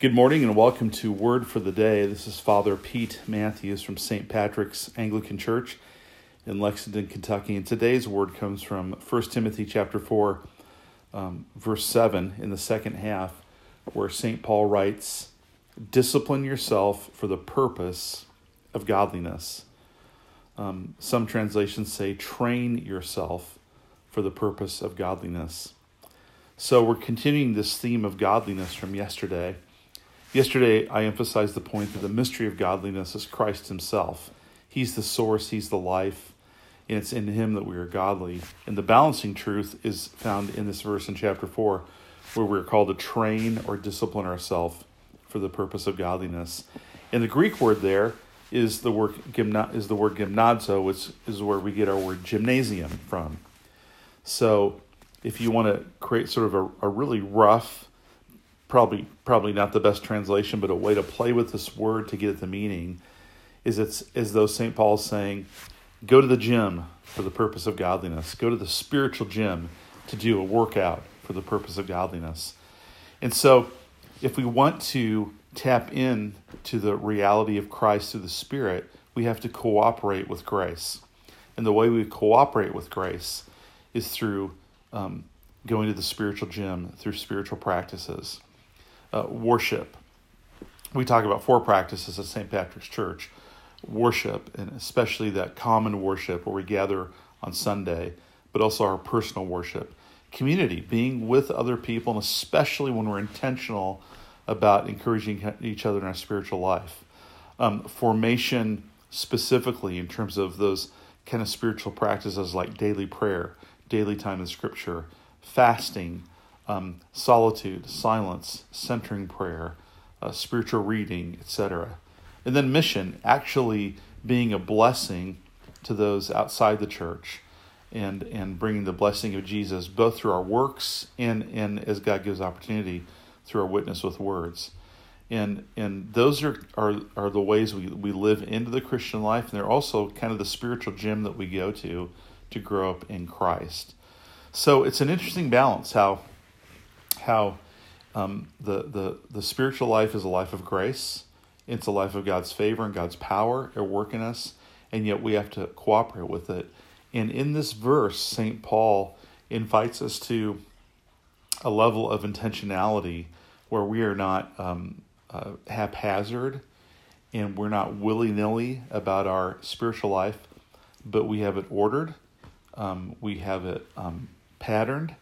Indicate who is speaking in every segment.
Speaker 1: Good morning and welcome to Word for the Day. This is Father Pete Matthews from St. Patrick's Anglican Church in Lexington, Kentucky. And today's word comes from 1 Timothy chapter 4, um, verse 7 in the second half, where St. Paul writes, Discipline yourself for the purpose of godliness. Um, some translations say, Train yourself for the purpose of godliness. So we're continuing this theme of godliness from yesterday. Yesterday, I emphasized the point that the mystery of godliness is Christ Himself. He's the source, He's the life, and it's in Him that we are godly. And the balancing truth is found in this verse in chapter 4, where we're called to train or discipline ourselves for the purpose of godliness. And the Greek word there is the word is the word gymnazo, which is where we get our word gymnasium from. So if you want to create sort of a, a really rough, probably probably not the best translation, but a way to play with this word to get at the meaning, is it's as though St. Paul's saying, go to the gym for the purpose of godliness. Go to the spiritual gym to do a workout for the purpose of godliness. And so if we want to tap in to the reality of Christ through the Spirit, we have to cooperate with grace. And the way we cooperate with grace is through um, going to the spiritual gym through spiritual practices. Uh, worship. We talk about four practices at St. Patrick's Church worship, and especially that common worship where we gather on Sunday, but also our personal worship. Community, being with other people, and especially when we're intentional about encouraging each other in our spiritual life. Um, formation, specifically, in terms of those kind of spiritual practices like daily prayer, daily time in Scripture, fasting, um, solitude, silence, centering prayer, uh, spiritual reading, etc. And then mission, actually being a blessing to those outside the church and, and bringing the blessing of Jesus both through our works and, and as God gives opportunity through our witness with words. And, and those are, are, are the ways we, we live into the Christian life, and they're also kind of the spiritual gym that we go to to grow up in Christ. So it's an interesting balance how how um, the, the the spiritual life is a life of grace. It's a life of God's favor and God's power at work in us, and yet we have to cooperate with it. And in this verse, St. Paul invites us to a level of intentionality where we are not um, uh, haphazard and we're not willy nilly about our spiritual life, but we have it ordered um, we have it um, patterned,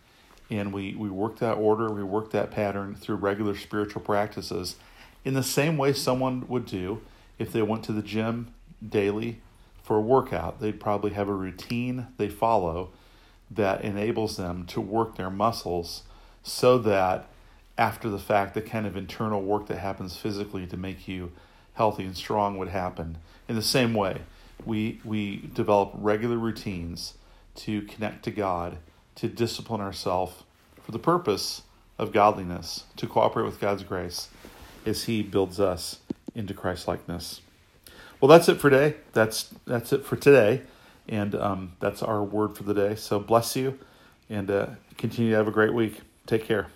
Speaker 1: and we, we work that order, we work that pattern through regular spiritual practices in the same way someone would do if they went to the gym daily for a workout. They'd probably have a routine they follow that enables them to work their muscles so that after the fact, the kind of internal work that happens physically to make you healthy and strong would happen. In the same way, we, we develop regular routines to connect to God, to discipline ourselves for the purpose of godliness, to cooperate with God's grace as He builds us into Christ likeness. Well, that's it for today. That's that's it for today, and um, that's our word for the day. So bless you, and uh, continue to have a great week. Take care.